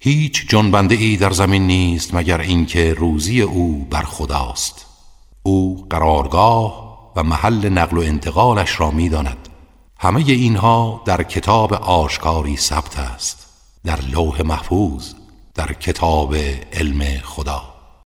هیچ جنبنده ای در زمین نیست مگر اینکه روزی او بر خداست. او قرارگاه و محل نقل و انتقالش را می‌داند. همه اینها در کتاب آشکاری ثبت است در لوح محفوظ در کتاب علم خدا.